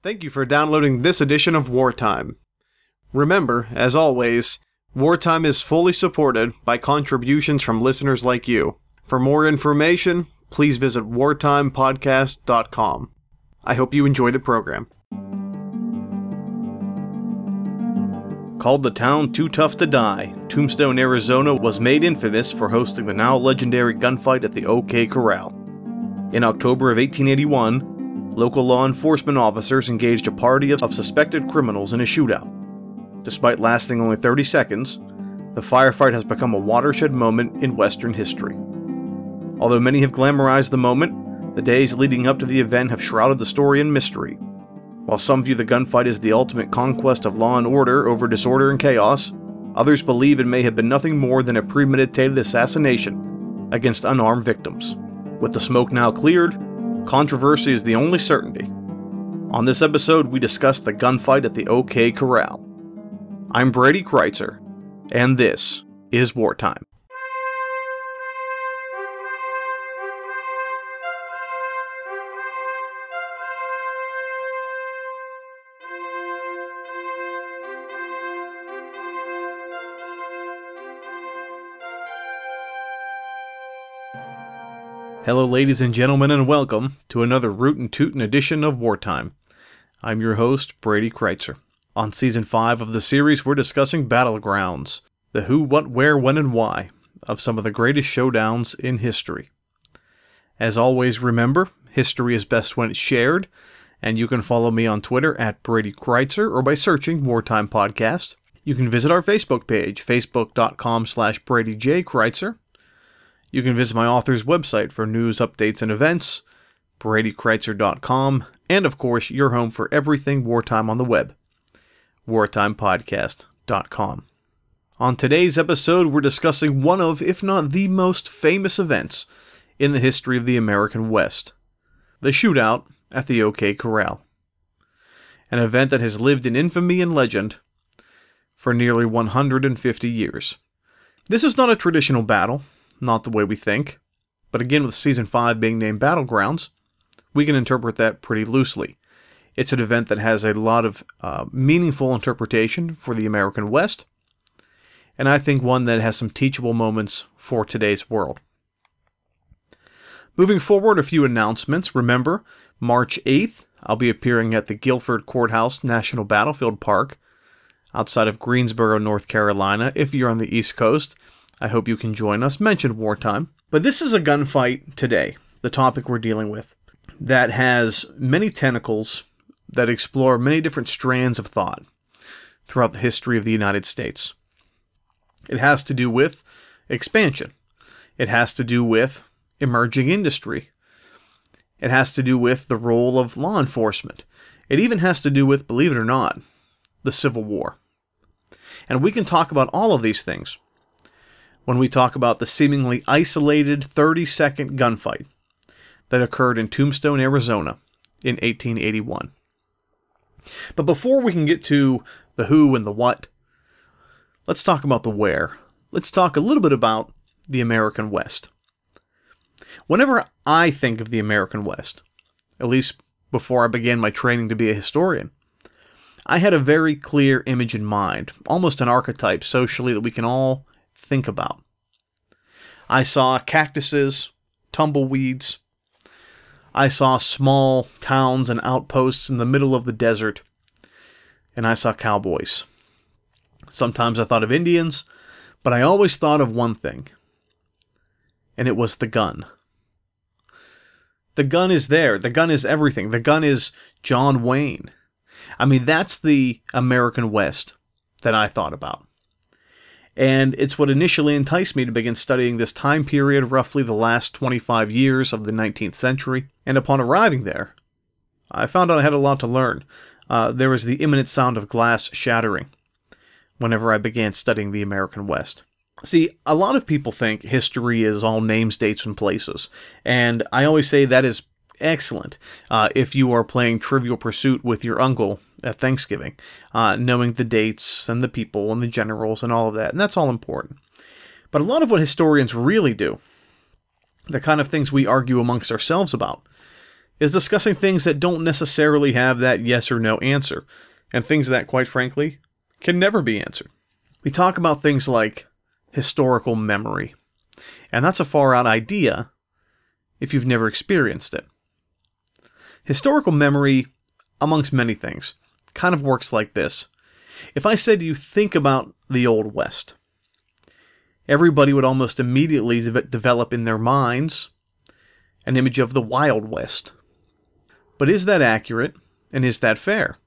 Thank you for downloading this edition of Wartime. Remember, as always, Wartime is fully supported by contributions from listeners like you. For more information, please visit wartimepodcast.com. I hope you enjoy the program. Called the town Too Tough to Die, Tombstone, Arizona was made infamous for hosting the now legendary gunfight at the OK Corral. In October of 1881, local law enforcement officers engaged a party of suspected criminals in a shootout. Despite lasting only 30 seconds, the firefight has become a watershed moment in Western history. Although many have glamorized the moment, the days leading up to the event have shrouded the story in mystery. While some view the gunfight as the ultimate conquest of law and order over disorder and chaos, others believe it may have been nothing more than a premeditated assassination against unarmed victims. With the smoke now cleared, controversy is the only certainty. On this episode, we discuss the gunfight at the OK Corral. I'm Brady Crytzer, and this is Wartime. Hello, ladies and gentlemen, and welcome to another Rootin' Tootin' edition of Wartime. I'm your host, Brady Crytzer. On season 5 of the series, we're discussing Battlegrounds the who, what, where, when, and why of some of the greatest showdowns in history. As always, remember, history is best when it's shared, and you can follow me on Twitter at Brady Crytzer or by searching Wartime Podcast. You can visit our Facebook page, facebook.com slash Brady J. Crytzer. You can visit my author's website for news, updates, and events, BradyCrytzer.com, and of course, your home for everything wartime on the web, WartimePodcast.com. On today's episode, we're discussing one of, if not the most famous events in the history of the American West the shootout at the OK Corral. An event that has lived in infamy and legend for nearly 150 years. This is not a traditional battle, not the way we think. But again, with season 5 being named Battlegrounds, we can interpret that pretty loosely. It's an event that has a lot of uh, meaningful interpretation for the American West, and I think one that has some teachable moments for today's world. Moving forward, a few announcements. Remember, March 8th, I'll be appearing at the Guilford Courthouse National Battlefield Park outside of Greensboro, North Carolina. If you're on the East Coast, I hope you can join us. Mentioned wartime. But this is a gunfight today, the topic we're dealing with, that has many tentacles that explore many different strands of thought throughout the history of the United States. It has to do with expansion, it has to do with emerging industry, it has to do with the role of law enforcement, it even has to do with, believe it or not, the Civil War. And we can talk about all of these things when we talk about the seemingly isolated 30 second gunfight that occurred in Tombstone, Arizona in 1881. But before we can get to the who and the what, let's talk about the where. Let's talk a little bit about the American West. Whenever I think of the American West, at least before I began my training to be a historian, I had a very clear image in mind, almost an archetype socially that we can all think about. I saw cactuses, tumbleweeds. I saw small towns and outposts in the middle of the desert. And I saw cowboys. Sometimes I thought of Indians, but I always thought of one thing. And it was the gun. The gun is there. The gun is everything. The gun is John Wayne. I mean, that's the American West that I thought about and it's what initially enticed me to begin studying this time period, roughly the last 25 years of the 19th century. And upon arriving there, I found out I had a lot to learn. Uh, there was the imminent sound of glass shattering whenever I began studying the American West. See, a lot of people think history is all names, dates, and places, and I always say that is excellent uh, if you are playing Trivial Pursuit with your uncle at Thanksgiving, uh, knowing the dates and the people and the generals and all of that. And that's all important. But a lot of what historians really do, the kind of things we argue amongst ourselves about, is discussing things that don't necessarily have that yes or no answer, and things that, quite frankly, can never be answered. We talk about things like historical memory, and that's a far out idea if you've never experienced it. Historical memory, amongst many things, kind of works like this. If I said you, think about the Old West, everybody would almost immediately de- develop in their minds an image of the Wild West. But is that accurate and is that fair?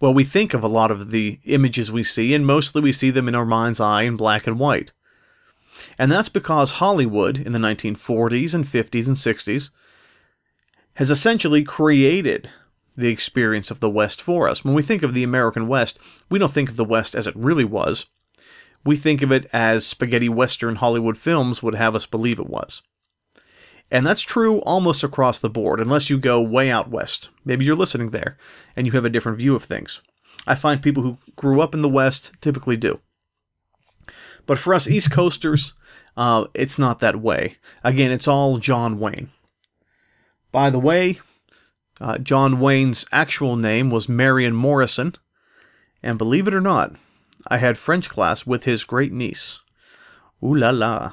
Well, we think of a lot of the images we see, and mostly we see them in our mind's eye in black and white. And that's because Hollywood in the 1940s and 50s and 60s has essentially created the experience of the West for us. When we think of the American West, we don't think of the West as it really was. We think of it as spaghetti Western Hollywood films would have us believe it was. And that's true almost across the board, unless you go way out west. Maybe you're listening there and you have a different view of things. I find people who grew up in the West typically do. But for us East Coasters, uh, it's not that way. Again, it's all John Wayne. By the way, uh, John Wayne's actual name was Marion Morrison, and believe it or not, I had French class with his great niece. Ooh la la.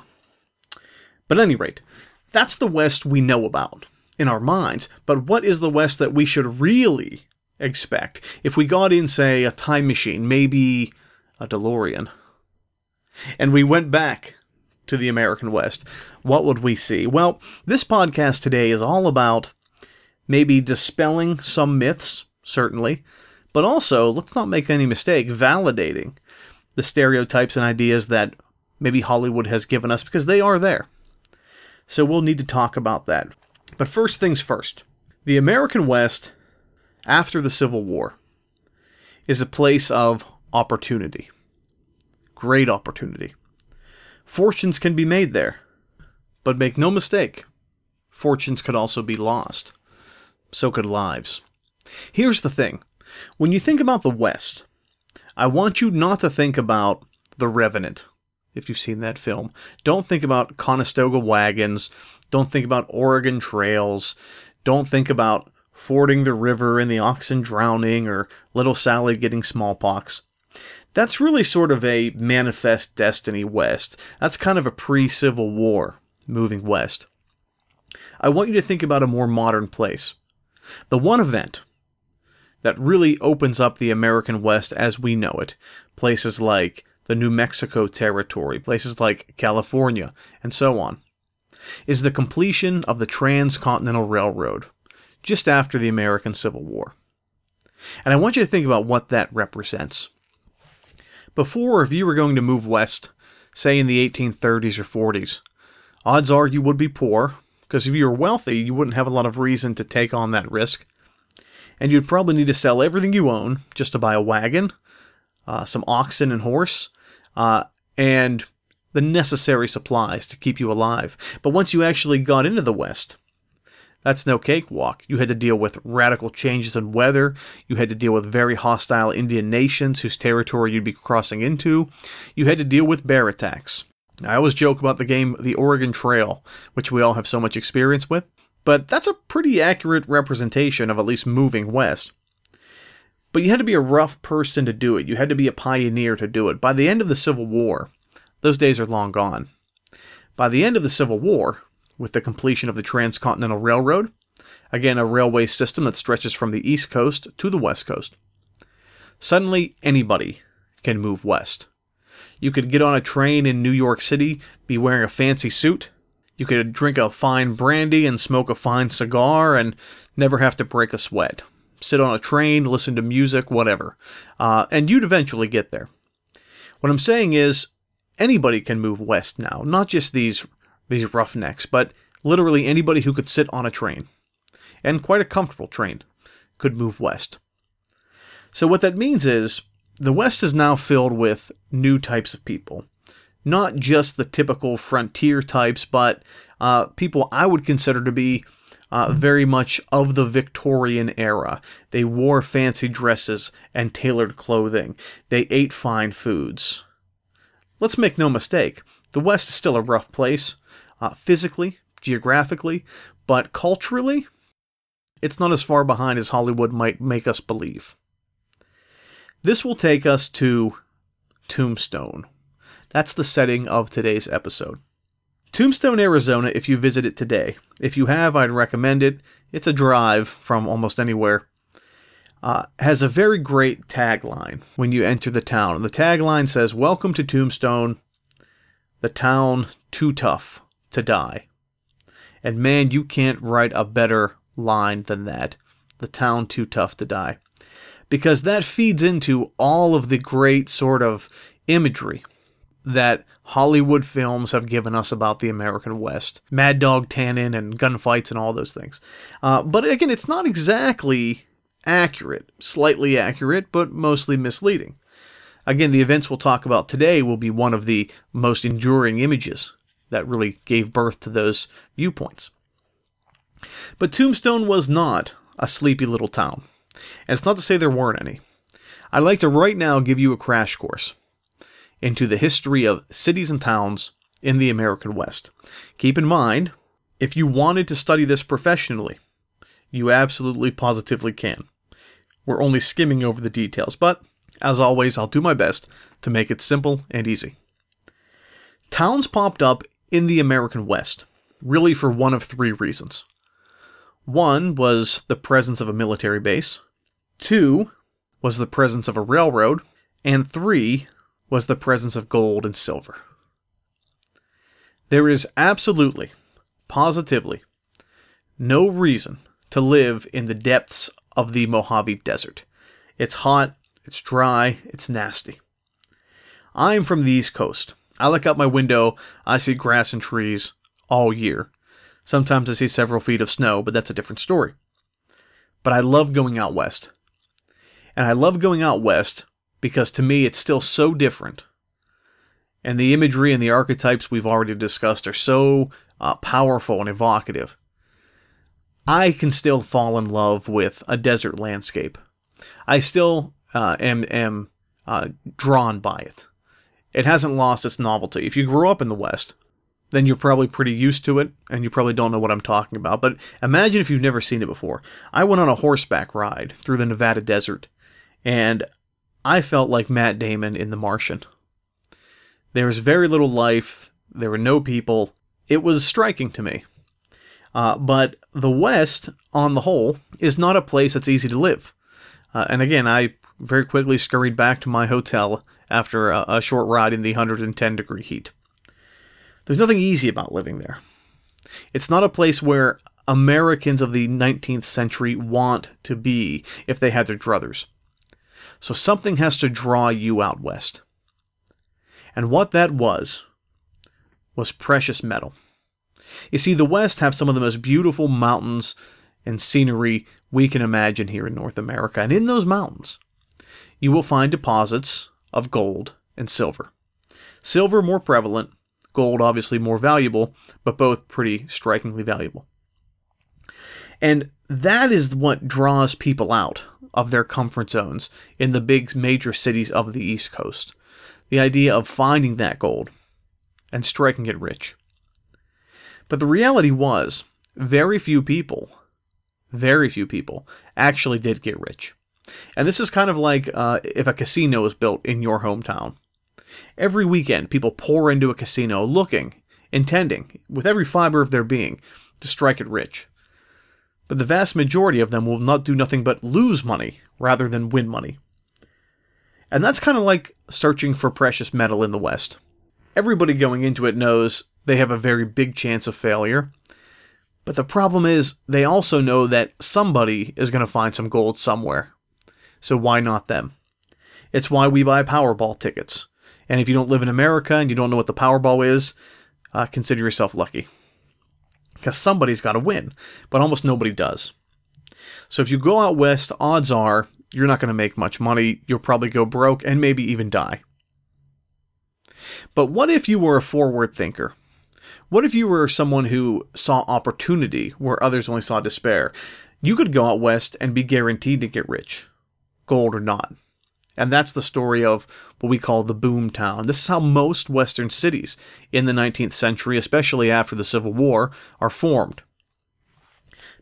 But at any rate, that's the West we know about in our minds. But what is the West that we should really expect if we got in, say, a time machine, maybe a DeLorean, and we went back to the American West? What would we see? Well, this podcast today is all about maybe dispelling some myths, certainly, but also, let's not make any mistake, validating the stereotypes and ideas that maybe Hollywood has given us because they are there. So we'll need to talk about that. But first things first the American West, after the Civil War, is a place of opportunity. Great opportunity. Fortunes can be made there. But make no mistake, fortunes could also be lost. So could lives. Here's the thing when you think about the West, I want you not to think about The Revenant if you've seen that film. Don't think about Conestoga wagons. Don't think about Oregon trails. Don't think about fording the river and the oxen drowning or little Sally getting smallpox. That's really sort of a manifest destiny west. That's kind of a pre Civil War moving west. I want you to think about a more modern place. The one event that really opens up the American West as we know it, places like the New Mexico Territory, places like California, and so on, is the completion of the Transcontinental Railroad just after the American Civil War. And I want you to think about what that represents. Before, if you were going to move west, say in the 1830s or 40s, odds are you would be poor, because if you were wealthy, you wouldn't have a lot of reason to take on that risk. And you'd probably need to sell everything you own just to buy a wagon, uh, some oxen and horse, uh, and the necessary supplies to keep you alive. But once you actually got into the West, that's no cakewalk. You had to deal with radical changes in weather. You had to deal with very hostile Indian nations whose territory you'd be crossing into. You had to deal with bear attacks. I always joke about the game The Oregon Trail, which we all have so much experience with, but that's a pretty accurate representation of at least moving west. But you had to be a rough person to do it. You had to be a pioneer to do it. By the end of the Civil War, those days are long gone. By the end of the Civil War, with the completion of the Transcontinental Railroad, again a railway system that stretches from the East Coast to the West Coast, suddenly anybody can move west. You could get on a train in New York City, be wearing a fancy suit. You could drink a fine brandy and smoke a fine cigar and never have to break a sweat sit on a train, listen to music, whatever. Uh, and you'd eventually get there. What I'm saying is, anybody can move west now, not just these these roughnecks, but literally anybody who could sit on a train, and quite a comfortable train, could move west. So what that means is the West is now filled with new types of people. Not just the typical frontier types, but uh, people I would consider to be uh, very much of the Victorian era. They wore fancy dresses and tailored clothing. They ate fine foods. Let's make no mistake, the West is still a rough place, uh, physically, geographically, but culturally, it's not as far behind as Hollywood might make us believe. This will take us to Tombstone. That's the setting of today's episode. Tombstone, Arizona, if you visit it today. If you have, I'd recommend it. It's a drive from almost anywhere. Uh, has a very great tagline when you enter the town. The tagline says, Welcome to Tombstone, the town too tough to die. And man, you can't write a better line than that. The town too tough to die. Because that feeds into all of the great sort of imagery that Hollywood films have given us about the American West. Mad Dog Tannen and gunfights and all those things. Uh, but again, it's not exactly accurate. Slightly accurate, but mostly misleading. Again, the events we'll talk about today will be one of the most enduring images that really gave birth to those viewpoints. But Tombstone was not a sleepy little town. And it's not to say there weren't any. I'd like to right now give you a crash course into the history of cities and towns in the American West. Keep in mind, if you wanted to study this professionally, you absolutely positively can. We're only skimming over the details, but as always, I'll do my best to make it simple and easy. Towns popped up in the American West, really for one of three reasons. One was the presence of a military base, two was the presence of a railroad, and three was the presence of gold and silver. There is absolutely, positively, no reason to live in the depths of the Mojave Desert. It's hot, it's dry, it's nasty. I'm from the East Coast. I look out my window, I see grass and trees all year. Sometimes I see several feet of snow, but that's a different story. But I love going out west. And I love going out west because to me it's still so different. And the imagery and the archetypes we've already discussed are so uh, powerful and evocative. I can still fall in love with a desert landscape. I still uh, am, am uh, drawn by it. It hasn't lost its novelty. If you grew up in the West, then you're probably pretty used to it and you probably don't know what I'm talking about. But imagine if you've never seen it before. I went on a horseback ride through the Nevada desert and I felt like Matt Damon in The Martian. There was very little life, there were no people. It was striking to me. Uh, but the West, on the whole, is not a place that's easy to live. Uh, and again, I very quickly scurried back to my hotel after a, a short ride in the 110 degree heat. There's nothing easy about living there. It's not a place where Americans of the 19th century want to be if they had their druthers. So something has to draw you out west. And what that was, was precious metal. You see, the West have some of the most beautiful mountains and scenery we can imagine here in North America. And in those mountains, you will find deposits of gold and silver. Silver more prevalent, gold obviously more valuable, but both pretty strikingly valuable. And that is what draws people out of their comfort zones in the big major cities of the East Coast. The idea of finding that gold and striking it rich. But the reality was, very few people, very few people actually did get rich. And this is kind of like uh, if a casino is built in your hometown. Every weekend, people pour into a casino looking, intending, with every fiber of their being, to strike it rich but the vast majority of them will not do nothing but lose money rather than win money. And that's kind of like searching for precious metal in the West. Everybody going into it knows they have a very big chance of failure. But the problem is, they also know that somebody is going to find some gold somewhere. So why not them? It's why we buy Powerball tickets. And if you don't live in America and you don't know what the Powerball is, uh, consider yourself lucky because somebody's got to win, but almost nobody does. So if you go out west, odds are you're not going to make much money. You'll probably go broke and maybe even die. But what if you were a forward thinker? What if you were someone who saw opportunity where others only saw despair? You could go out west and be guaranteed to get rich, gold or not. And that's the story of what we call the boom town. This is how most Western cities in the 19th century, especially after the Civil War, are formed.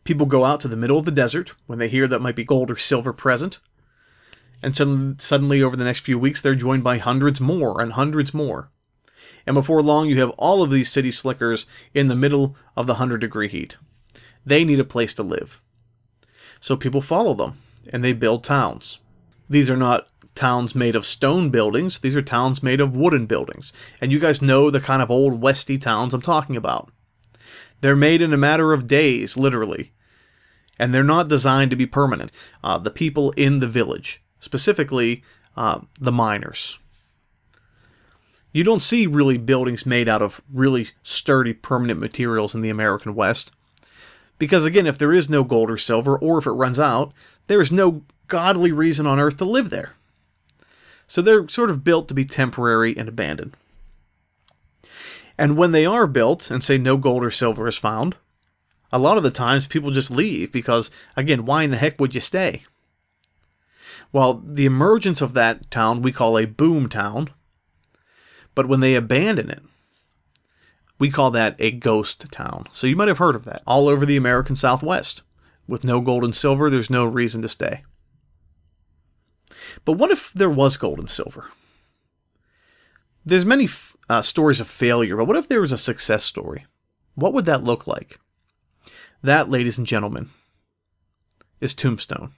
People go out to the middle of the desert when they hear that might be gold or silver present. And suddenly, over the next few weeks, they're joined by hundreds more and hundreds more. And before long, you have all of these city slickers in the middle of the 100 degree heat. They need a place to live. So people follow them and they build towns. These are not towns made of stone buildings, these are towns made of wooden buildings. And you guys know the kind of old westy towns I'm talking about. They're made in a matter of days, literally. And they're not designed to be permanent. Uh, the people in the village, specifically uh, the miners. You don't see really buildings made out of really sturdy permanent materials in the American West. Because again, if there is no gold or silver, or if it runs out, there is no godly reason on earth to live there. So they're sort of built to be temporary and abandoned. And when they are built and say no gold or silver is found, a lot of the times people just leave because, again, why in the heck would you stay? Well, the emergence of that town we call a boom town, but when they abandon it, we call that a ghost town. So you might have heard of that all over the American Southwest. With no gold and silver, there's no reason to stay. But what if there was gold and silver? There's many uh, stories of failure, but what if there was a success story? What would that look like? That, ladies and gentlemen, is Tombstone.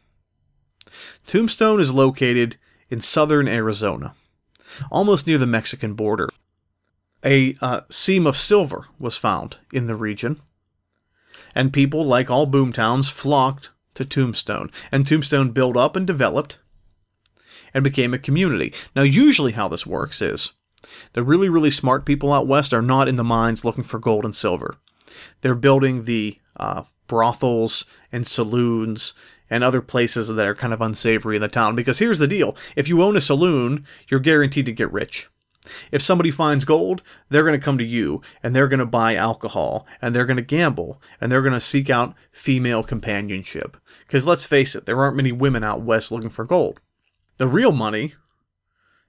Tombstone is located in southern Arizona, almost near the Mexican border. A uh, seam of silver was found in the region, and people, like all boomtowns, flocked to Tombstone, and Tombstone built up and developed and became a community. Now, usually, how this works is the really, really smart people out west are not in the mines looking for gold and silver. They're building the uh, brothels and saloons and other places that are kind of unsavory in the town. Because here's the deal if you own a saloon, you're guaranteed to get rich. If somebody finds gold, they're going to come to you and they're going to buy alcohol and they're going to gamble and they're going to seek out female companionship. Because let's face it, there aren't many women out west looking for gold. The real money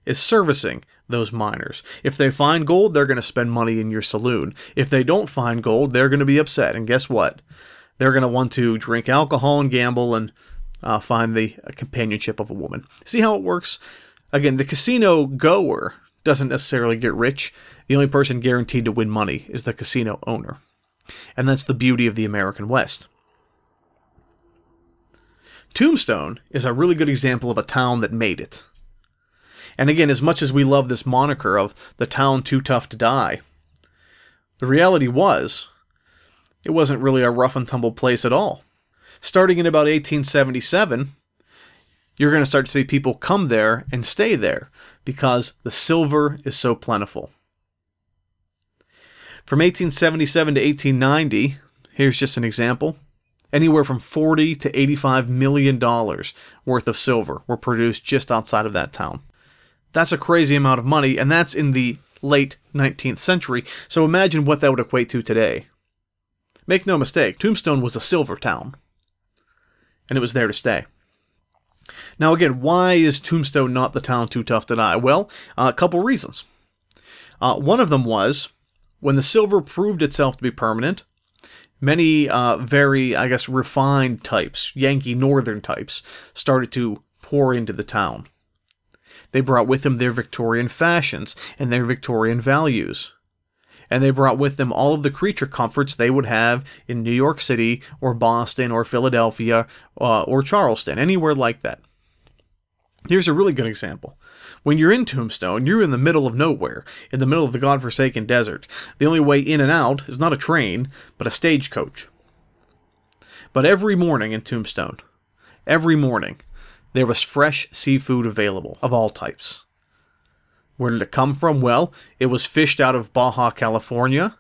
is servicing those miners. If they find gold, they're going to spend money in your saloon. If they don't find gold, they're going to be upset. And guess what? They're going to want to drink alcohol and gamble and uh, find the companionship of a woman. See how it works? Again, the casino goer doesn't necessarily get rich. The only person guaranteed to win money is the casino owner. And that's the beauty of the American West. Tombstone is a really good example of a town that made it. And again, as much as we love this moniker of the town too tough to die, the reality was it wasn't really a rough and tumble place at all. Starting in about 1877, you're going to start to see people come there and stay there because the silver is so plentiful. From 1877 to 1890, here's just an example anywhere from 40 to 85 million dollars worth of silver were produced just outside of that town. That's a crazy amount of money, and that's in the late 19th century, so imagine what that would equate to today. Make no mistake, Tombstone was a silver town, and it was there to stay. Now, again, why is Tombstone not the town too tough to die? Well, uh, a couple reasons. Uh, one of them was when the silver proved itself to be permanent, many uh, very, I guess, refined types, Yankee Northern types, started to pour into the town. They brought with them their Victorian fashions and their Victorian values. And they brought with them all of the creature comforts they would have in New York City or Boston or Philadelphia uh, or Charleston, anywhere like that. Here's a really good example. When you're in Tombstone, you're in the middle of nowhere, in the middle of the godforsaken desert. The only way in and out is not a train, but a stagecoach. But every morning in Tombstone, every morning, there was fresh seafood available of all types. Where did it come from? Well, it was fished out of Baja, California,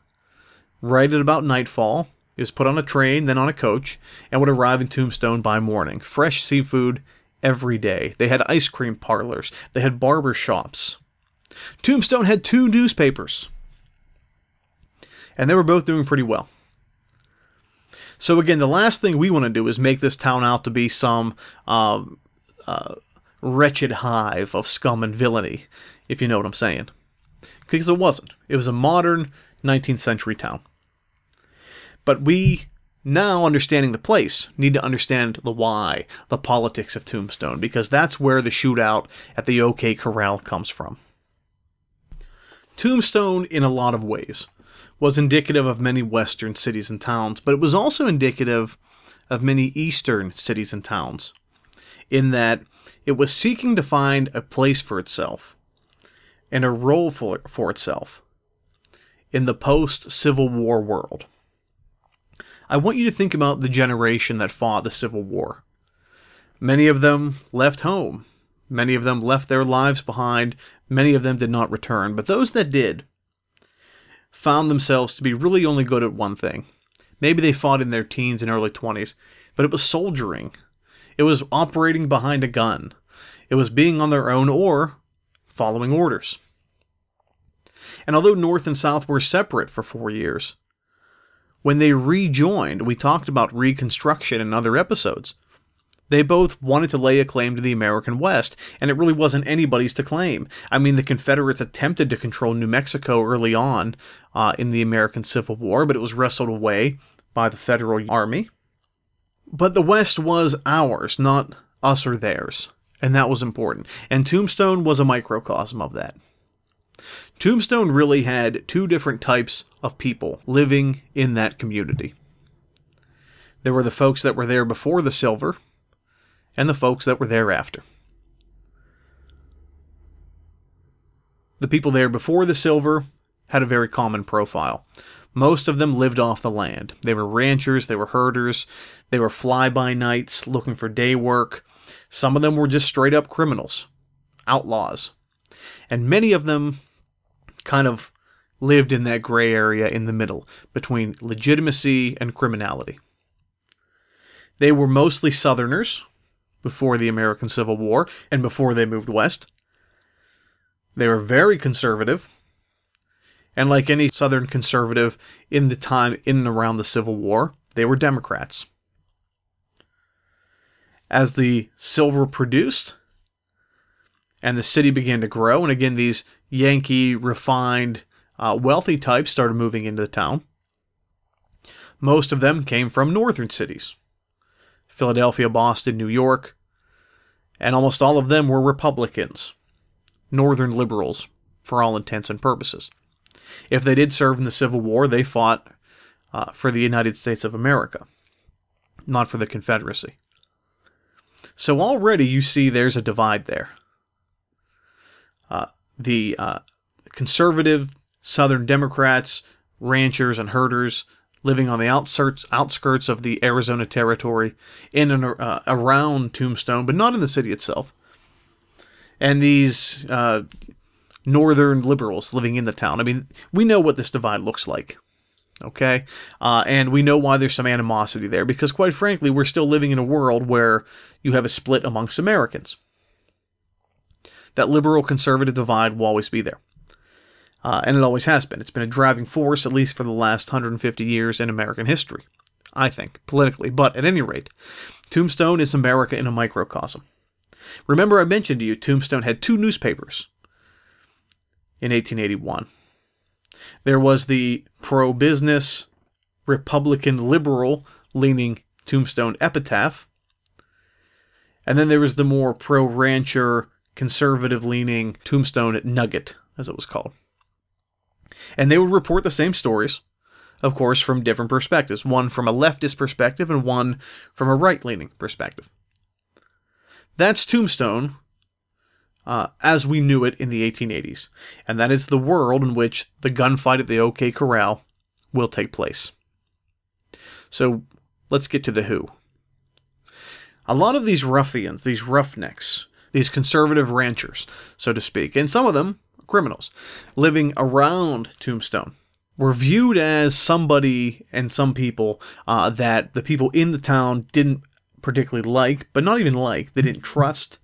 right at about nightfall. It was put on a train, then on a coach, and would arrive in Tombstone by morning. Fresh seafood every day. They had ice cream parlors, they had barber shops. Tombstone had two newspapers, and they were both doing pretty well. So, again, the last thing we want to do is make this town out to be some um, uh, wretched hive of scum and villainy, if you know what I'm saying. Because it wasn't. It was a modern 19th century town. But we Now, understanding the place, need to understand the why, the politics of Tombstone, because that's where the shootout at the OK Corral comes from. Tombstone, in a lot of ways, was indicative of many Western cities and towns, but it was also indicative of many Eastern cities and towns, in that it was seeking to find a place for itself and a role for, for itself in the post Civil War world. I want you to think about the generation that fought the Civil War. Many of them left home. Many of them left their lives behind. Many of them did not return. But those that did found themselves to be really only good at one thing. Maybe they fought in their teens and early 20s, but it was soldiering. It was operating behind a gun. It was being on their own or following orders. And although North and South were separate for four years, when they rejoined, we talked about Reconstruction in other episodes. They both wanted to lay a claim to the American West, and it really wasn't anybody's to claim. I mean, the Confederates attempted to control New Mexico early on uh, in the American Civil War, but it was wrestled away by the Federal Army. But the West was ours, not us or theirs, and that was important. And Tombstone was a microcosm of that. Tombstone really had two different types of people living in that community. There were the folks that were there before the silver, and the folks that were there after. The people there before the silver had a very common profile. Most of them lived off the land. They were ranchers, they were herders, they were fly by nights looking for day work. Some of them were just straight up criminals, outlaws. And many of them kind of lived in that gray area in the middle between legitimacy and criminality. They were mostly Southerners before the American Civil War and before they moved west. They were very conservative. And like any Southern conservative in the time in and around the Civil War, they were Democrats. As the silver produced, and the city began to grow. And again, these Yankee, refined, uh, wealthy types started moving into the town. Most of them came from northern cities Philadelphia, Boston, New York, and almost all of them were Republicans, northern liberals, for all intents and purposes. If they did serve in the Civil War, they fought uh, for the United States of America, not for the Confederacy. So already you see there's a divide there uh, the uh, conservative Southern Democrats, ranchers, and herders living on the outskirts outskirts of the Arizona territory, in and uh, around Tombstone, but not in the city itself. And these uh, northern liberals living in the town. I mean, we know what this divide looks like. Okay? Uh, and we know why there's some animosity there, because quite frankly, we're still living in a world where you have a split amongst Americans that liberal conservative divide will always be there. Uh, and it always has been. It's been a driving force, at least for the last 150 years in American history, I think, politically. But at any rate, Tombstone is America in a microcosm. Remember, I mentioned to you Tombstone had two newspapers in 1881. There was the pro business, Republican liberal leaning Tombstone Epitaph, and then there was the more pro rancher, conservative leaning Tombstone Nugget, as it was called. And they would report the same stories, of course, from different perspectives one from a leftist perspective and one from a right leaning perspective. That's Tombstone uh, as we knew it in the 1880s, and that is the world in which the gunfight at the OK Corral will take place. So let's get to the who. A lot of these ruffians, these roughnecks, these conservative ranchers, so to speak, and some of them criminals living around Tombstone were viewed as somebody and some people uh, that the people in the town didn't particularly like, but not even like, they didn't trust,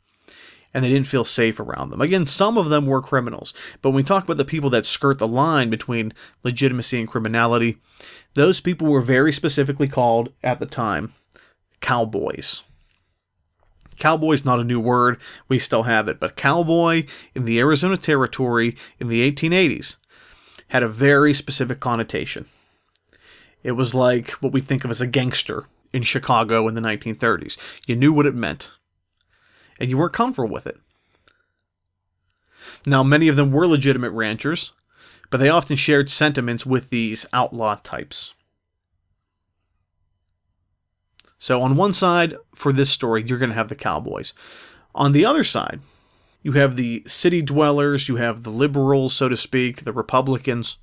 and they didn't feel safe around them. Again, some of them were criminals, but when we talk about the people that skirt the line between legitimacy and criminality, those people were very specifically called at the time cowboys. Cowboy's not a new word, we still have it, but cowboy in the Arizona Territory in the 1880s had a very specific connotation. It was like what we think of as a gangster in Chicago in the 1930s. You knew what it meant, and you weren't comfortable with it. Now, many of them were legitimate ranchers, but they often shared sentiments with these outlaw types. So, on one side, for this story, you're going to have the cowboys. On the other side, you have the city dwellers, you have the liberals, so to speak, the Republicans.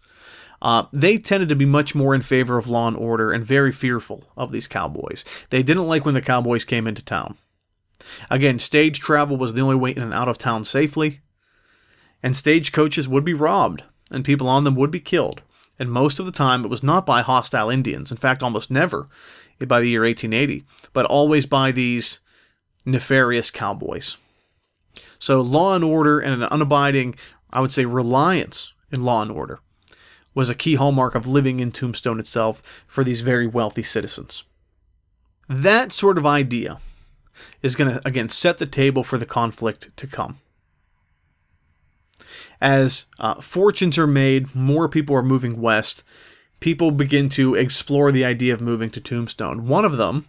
Uh, they tended to be much more in favor of law and order and very fearful of these cowboys. They didn't like when the cowboys came into town. Again, stage travel was the only way in and out of town safely, and stage coaches would be robbed, and people on them would be killed. And most of the time, it was not by hostile Indians. In fact, almost never by the year 1880, but always by these nefarious cowboys. So, law and order and an unabiding, I would say, reliance in law and order was a key hallmark of living in Tombstone itself for these very wealthy citizens. That sort of idea is going to, again, set the table for the conflict to come. As uh, fortunes are made, more people are moving west, people begin to explore the idea of moving to Tombstone. One of them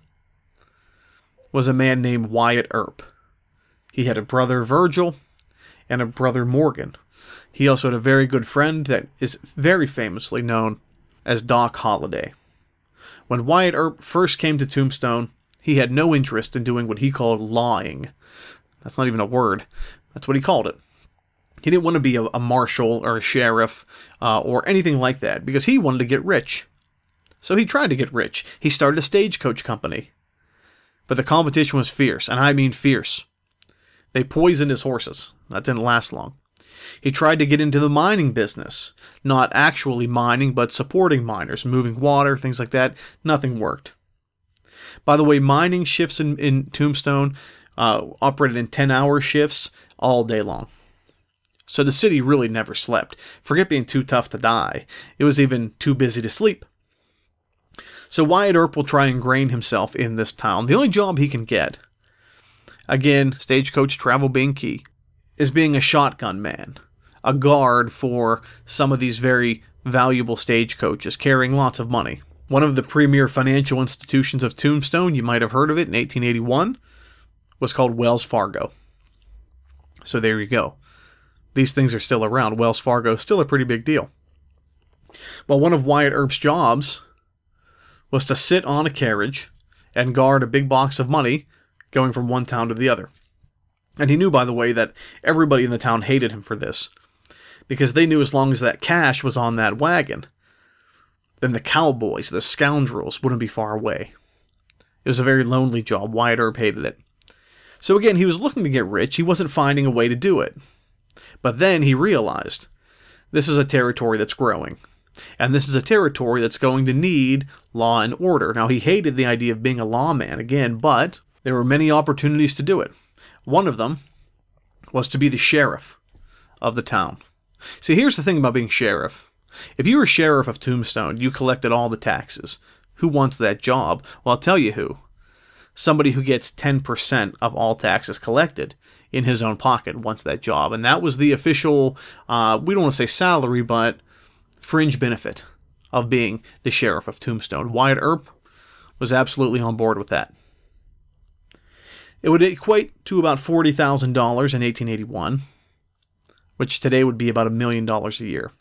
was a man named Wyatt Earp. He had a brother, Virgil, and a brother, Morgan. He also had a very good friend that is very famously known as Doc Holliday. When Wyatt Earp first came to Tombstone, he had no interest in doing what he called lawing. That's not even a word, that's what he called it. He didn't want to be a, a marshal or a sheriff uh, or anything like that because he wanted to get rich. So he tried to get rich. He started a stagecoach company. But the competition was fierce, and I mean fierce. They poisoned his horses. That didn't last long. He tried to get into the mining business, not actually mining, but supporting miners, moving water, things like that. Nothing worked. By the way, mining shifts in, in Tombstone uh, operated in 10 hour shifts all day long. So the city really never slept. Forget being too tough to die, it was even too busy to sleep. So Wyatt Earp will try and ingrain himself in this town. The only job he can get, again, stagecoach travel being key, is being a shotgun man, a guard for some of these very valuable stagecoaches, carrying lots of money. One of the premier financial institutions of Tombstone, you might have heard of it in 1881, was called Wells Fargo. So there you go. These things are still around. Wells Fargo is still a pretty big deal. Well, one of Wyatt Earp's jobs was to sit on a carriage and guard a big box of money going from one town to the other. And he knew, by the way, that everybody in the town hated him for this, because they knew as long as that cash was on that wagon, then the cowboys, the scoundrels, wouldn't be far away. It was a very lonely job. Wyatt Earp hated it. So again, he was looking to get rich. He wasn't finding a way to do it. But then he realized this is a territory that's growing. And this is a territory that's going to need law and order. Now, he hated the idea of being a lawman again, but there were many opportunities to do it. One of them was to be the sheriff of the town. See, here's the thing about being sheriff. If you were sheriff of Tombstone, you collected all the taxes. Who wants that job? Well, I'll tell you who. Somebody who gets 10% of all taxes collected in his own pocket wants that job. And that was the official, uh, we don't want to say salary, but fringe benefit of being the sheriff of Tombstone. Wyatt Earp was absolutely on board with that. It would equate to about $40,000 in 1881, which today would be about a million dollars a year.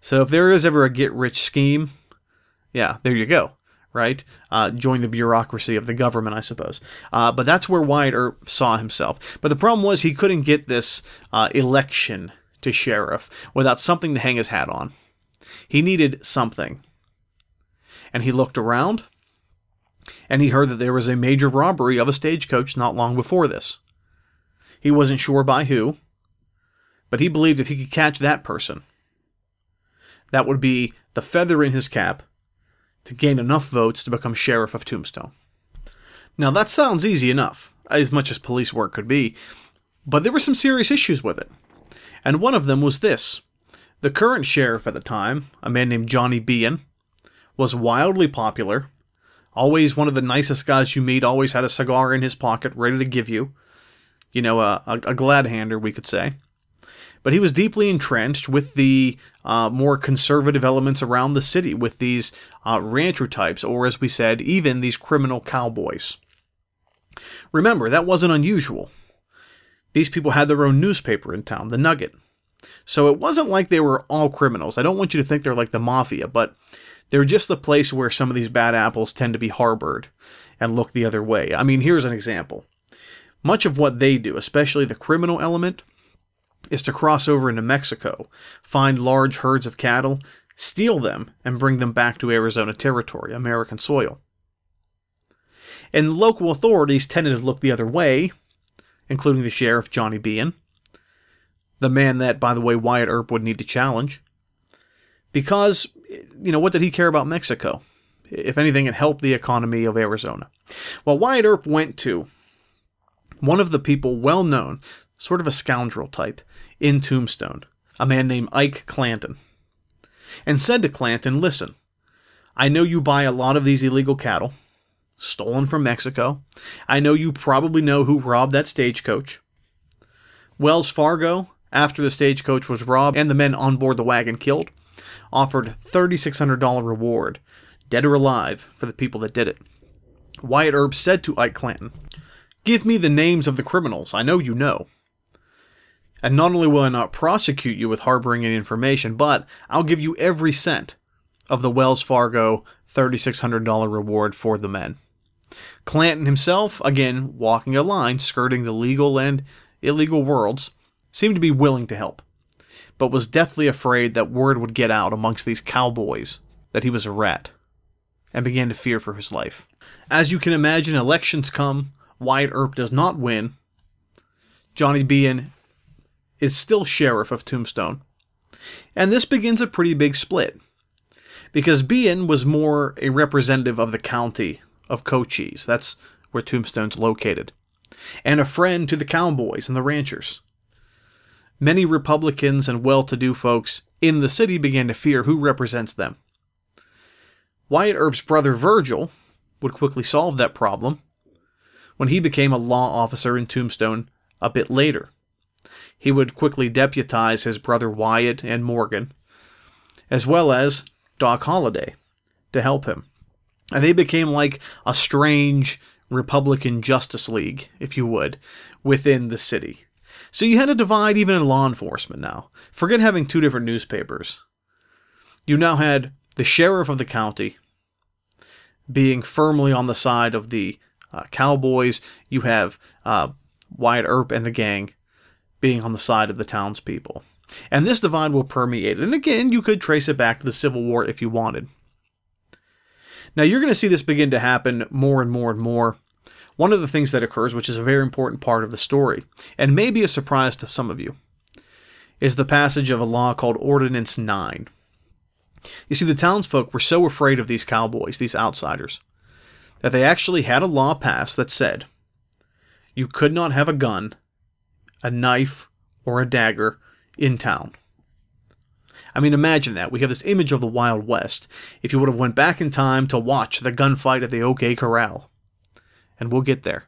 So if there is ever a get rich scheme, yeah, there you go, right? Uh, join the bureaucracy of the government, I suppose. Uh, but that's where Wyatt Earp saw himself. But the problem was he couldn't get this uh, election to sheriff without something to hang his hat on. He needed something. And he looked around and he heard that there was a major robbery of a stagecoach not long before this. He wasn't sure by who, but he believed if he could catch that person, that would be the feather in his cap to gain enough votes to become sheriff of Tombstone. Now, that sounds easy enough, as much as police work could be, but there were some serious issues with it. And one of them was this the current sheriff at the time, a man named Johnny Behan, was wildly popular Always one of the nicest guys you meet, always had a cigar in his pocket ready to give you. You know, a, a, a glad hander, we could say. But he was deeply entrenched with the uh, more conservative elements around the city, with these uh, rancher types, or as we said, even these criminal cowboys. Remember, that wasn't unusual. These people had their own newspaper in town, The Nugget. So it wasn't like they were all criminals. I don't want you to think they're like the mafia, but they're just the place where some of these bad apples tend to be harbored and look the other way. I mean, here's an example. Much of what they do, especially the criminal element, is to cross over into Mexico, find large herds of cattle, steal them, and bring them back to Arizona territory, American soil. And local authorities tended to look the other way, including the sheriff, Johnny Behan, the man that, by the way, Wyatt Earp would need to challenge. Because, you know, what did he care about Mexico? If anything, it helped the economy of Arizona. Well, Wyatt Earp went to one of the people well known, sort of a scoundrel type, in Tombstone, a man named Ike Clanton, and said to Clanton, Listen, I know you buy a lot of these illegal cattle, stolen from Mexico. I know you probably know who robbed that stagecoach. Wells Fargo, after the stagecoach was robbed and the men on board the wagon killed, offered $3,600 reward, dead or alive, for the people that did it. Wyatt Earp said to Ike Clanton, Give me the names of the criminals. I know you know. And not only will I not prosecute you with harboring any information, but I'll give you every cent of the Wells Fargo $3,600 reward for the men. Clanton himself, again walking a line skirting the legal and illegal worlds, seemed to be willing to help, but was deathly afraid that word would get out amongst these cowboys that he was a rat, and began to fear for his life. As you can imagine, elections come, Wyatt Earp does not win. Johnny Behan is still sheriff of Tombstone. And this begins a pretty big split. Because Behan was more a representative of the county of Cochise. That's where Tombstone's located. And a friend to the cowboys and the ranchers. Many Republicans and well to do folks in the city began to fear who represents them. Wyatt Earp's brother Virgil would quickly solve that problem when he became a law officer in Tombstone a bit later. He would quickly deputize his brother Wyatt and Morgan, as well as Doc Holliday, to help him. And they became like a strange Republican Justice League, if you would, within the city. So you had a divide even in law enforcement now. Forget having two different newspapers. You now had the sheriff of the county being firmly on the side of the uh, Cowboys. You have uh, Wyatt Earp and the gang being on the side of the townspeople. And this divide will permeate. And again, you could trace it back to the Civil War if you wanted. Now, you're going to see this begin to happen more and more and more. One of the things that occurs, which is a very important part of the story, and may be a surprise to some of you, is the passage of a law called Ordinance 9. You see, the townsfolk were so afraid of these cowboys, these outsiders, that they actually had a law passed that said you could not have a gun, a knife, or a dagger in town. I mean, imagine that. We have this image of the Wild West. If you would have went back in time to watch the gunfight at the OK Corral, and we'll get there.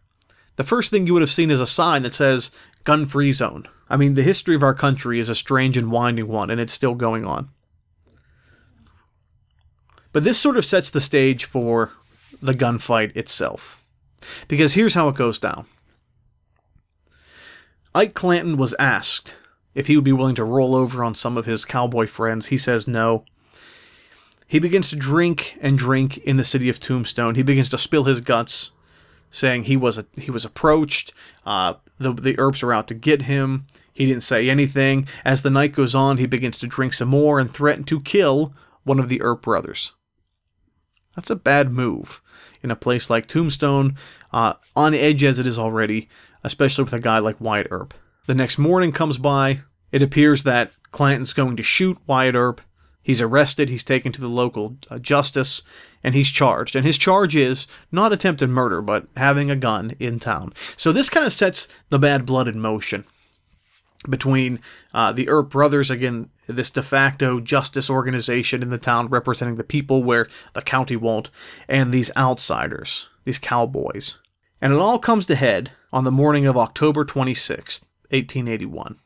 The first thing you would have seen is a sign that says gun free zone. I mean, the history of our country is a strange and winding one, and it's still going on. But this sort of sets the stage for the gunfight itself. Because here's how it goes down Ike Clanton was asked if he would be willing to roll over on some of his cowboy friends. He says no. He begins to drink and drink in the city of Tombstone. He begins to spill his guts, saying he was a, he was approached. Uh, the the Earps are out to get him. He didn't say anything. As the night goes on, he begins to drink some more and threaten to kill one of the Earp brothers. That's a bad move in a place like Tombstone, uh, on edge as it is already, especially with a guy like Wyatt Earp. The next morning comes by. It appears that Clanton's going to shoot Wyatt Earp. He's arrested, he's taken to the local uh, justice, and he's charged. And his charge is not attempted murder, but having a gun in town. So this kind of sets the bad blood in motion between uh, the Earp brothers, again, this de facto justice organization in the town representing the people where the county won't, and these outsiders, these cowboys. And it all comes to head on the morning of October 26th, 1881.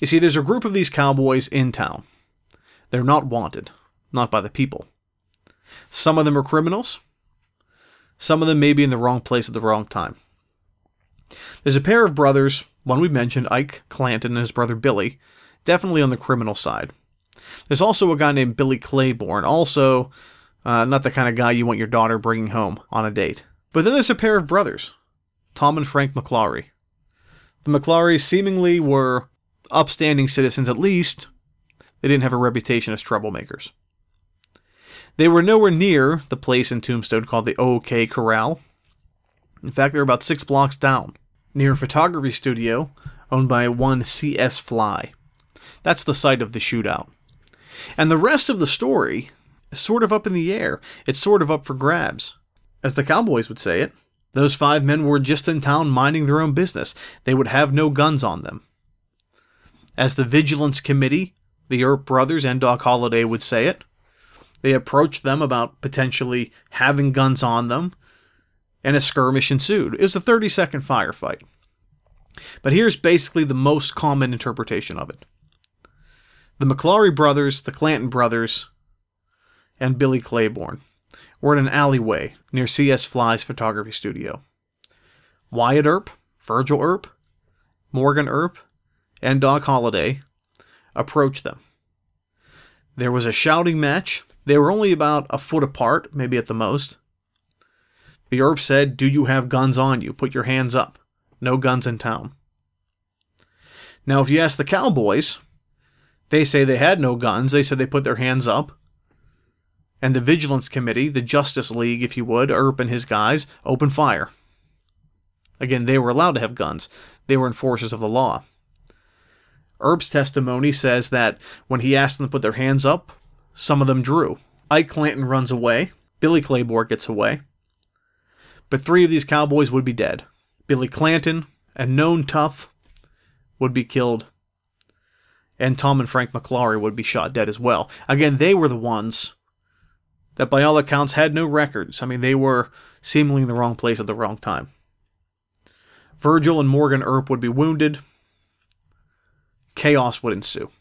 You see, there's a group of these cowboys in town. They're not wanted, not by the people. Some of them are criminals. Some of them may be in the wrong place at the wrong time. There's a pair of brothers, one we mentioned, Ike Clanton and his brother Billy, definitely on the criminal side. There's also a guy named Billy Claiborne, also uh, not the kind of guy you want your daughter bringing home on a date. But then there's a pair of brothers, Tom and Frank McLaury. The McLaurys seemingly were upstanding citizens, at least they didn't have a reputation as troublemakers. They were nowhere near the place in Tombstone called the OK Corral. In fact, they were about six blocks down, near a photography studio owned by one C.S. Fly. That's the site of the shootout. And the rest of the story is sort of up in the air. It's sort of up for grabs. As the Cowboys would say it, those five men were just in town minding their own business. They would have no guns on them. As the Vigilance Committee, the Earp brothers, and Doc Holliday would say it, they approached them about potentially having guns on them, and a skirmish ensued. It was a 30 second firefight. But here's basically the most common interpretation of it the McLaury brothers, the Clanton brothers, and Billy Claiborne were in an alleyway near C.S. Fly's photography studio. Wyatt Earp, Virgil Earp, Morgan Earp, and Doc Holliday approached them. There was a shouting match. They were only about a foot apart, maybe at the most. The Earp said, Do you have guns on you? Put your hands up. No guns in town. Now, if you ask the Cowboys, they say they had no guns. They said they put their hands up. And the Vigilance Committee, the Justice League, if you would, Earp and his guys, opened fire. Again, they were allowed to have guns. They were enforcers of the law. Earp's testimony says that when he asked them to put their hands up, some of them drew. Ike Clanton runs away. Billy Claiborne gets away. But three of these cowboys would be dead. Billy Clanton, a known tough, would be killed and Tom and Frank McLaury would be shot dead as well. Again, they were the ones that, by all accounts, had no records. I mean, they were seemingly in the wrong place at the wrong time. Virgil and Morgan Earp would be wounded. Chaos would ensue.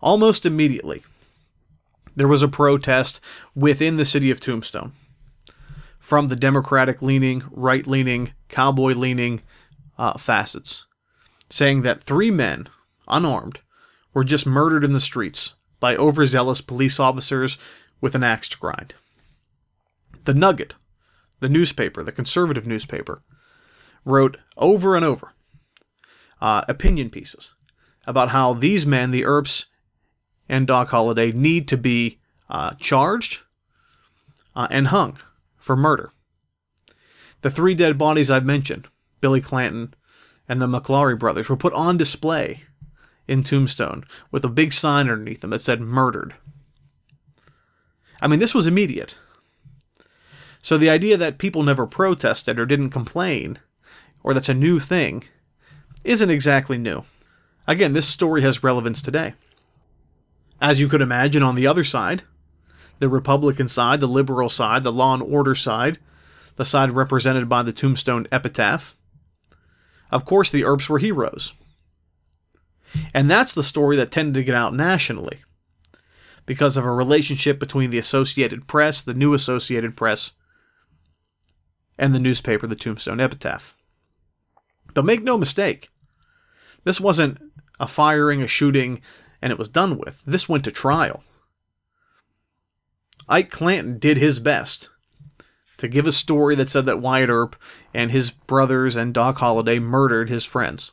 Almost immediately, there was a protest within the city of Tombstone from the Democratic leaning, right leaning, cowboy leaning uh, facets, saying that three men unarmed, were just murdered in the streets by overzealous police officers with an axe to grind. The Nugget, the newspaper, the conservative newspaper, wrote over and over uh, opinion pieces about how these men, the Earps and Doc Holliday, need to be uh, charged uh, and hung for murder. The three dead bodies I've mentioned, Billy Clanton and the McLaury brothers, were put on display in Tombstone with a big sign underneath them that said murdered. I mean, this was immediate. So the idea that people never protested or didn't complain, or that's a new thing, isn't exactly new. Again, this story has relevance today. As you could imagine, on the other side, the Republican side, the liberal side, the law and order side, the side represented by the Tombstone epitaph, of course, the Earps were heroes. And that's the story that tended to get out nationally because of a relationship between the Associated Press, the new Associated Press, and the newspaper, the Tombstone Epitaph. But make no mistake, this wasn't a firing, a shooting, and it was done with. This went to trial. Ike Clanton did his best to give a story that said that Wyatt Earp and his brothers and Doc Holliday murdered his friends.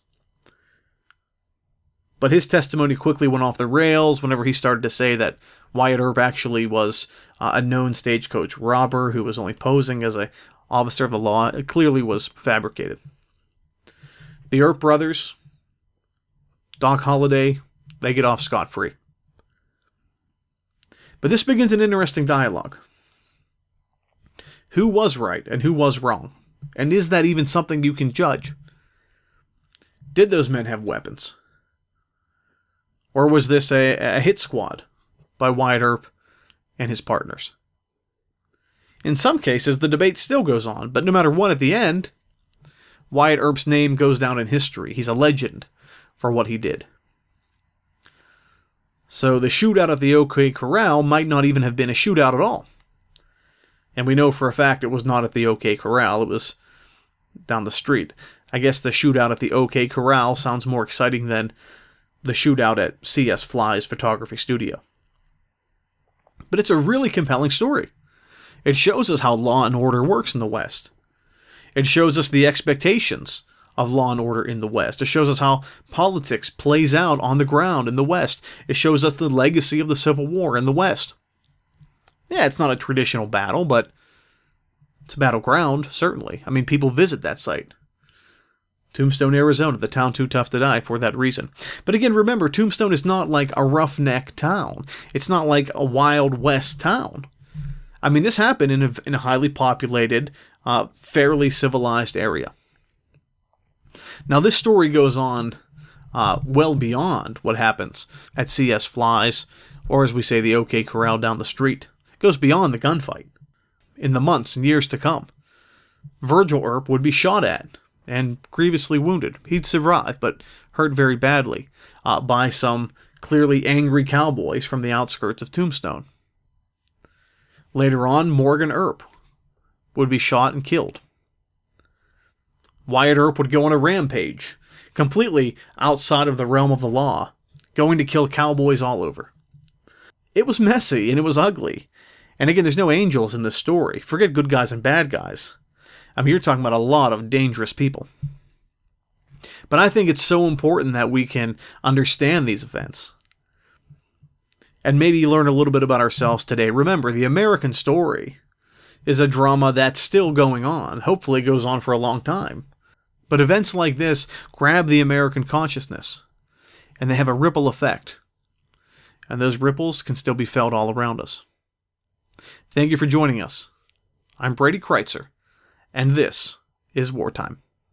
But his testimony quickly went off the rails whenever he started to say that Wyatt Earp actually was uh, a known stagecoach robber who was only posing as a officer of the law. It clearly was fabricated. The Earp brothers, Doc Holliday, they get off scot free. But this begins an interesting dialogue. Who was right and who was wrong? And is that even something you can judge? Did those men have weapons? Or was this a, a hit squad by Wyatt Earp and his partners? In some cases, the debate still goes on, but no matter what at the end, Wyatt Earp's name goes down in history. He's a legend, for what he did. So the shootout at the OK Corral might not even have been a shootout at all. And we know for a fact it was not at the OK Corral, it was down the street. I guess the shootout at the OK Corral sounds more exciting than the shootout at CS Fly's photography studio. But it's a really compelling story. It shows us how law and order works in the West. It shows us the expectations of law and order in the West. It shows us how politics plays out on the ground in the West. It shows us the legacy of the Civil War in the West. Yeah, it's not a traditional battle, but it's a battleground, certainly. I mean, people visit that site. Tombstone, Arizona, the town too tough to die for that reason. But again, remember, Tombstone is not like a roughneck town. It's not like a Wild West town. I mean, this happened in a, in a highly populated, uh, fairly civilized area. Now, this story goes on uh, well beyond what happens at CS Fly's, or as we say, the OK Corral down the street. It goes beyond the gunfight. In the months and years to come, Virgil Earp would be shot at and grievously wounded. He'd survive, but hurt very badly uh, by some clearly angry cowboys from the outskirts of Tombstone. Later on, Morgan Earp would be shot and killed. Wyatt Earp would go on a rampage, completely outside of the realm of the law, going to kill cowboys all over. It was messy and it was ugly. And again, there's no angels in this story. Forget good guys and bad guys. I mean, you're talking about a lot of dangerous people. But I think it's so important that we can understand these events. And maybe learn a little bit about ourselves today. Remember, the American story is a drama that's still going on. Hopefully, it goes on for a long time. But events like this grab the American consciousness, and they have a ripple effect. And those ripples can still be felt all around us. Thank you for joining us. I'm Brady Crytzer, and this is Wartime.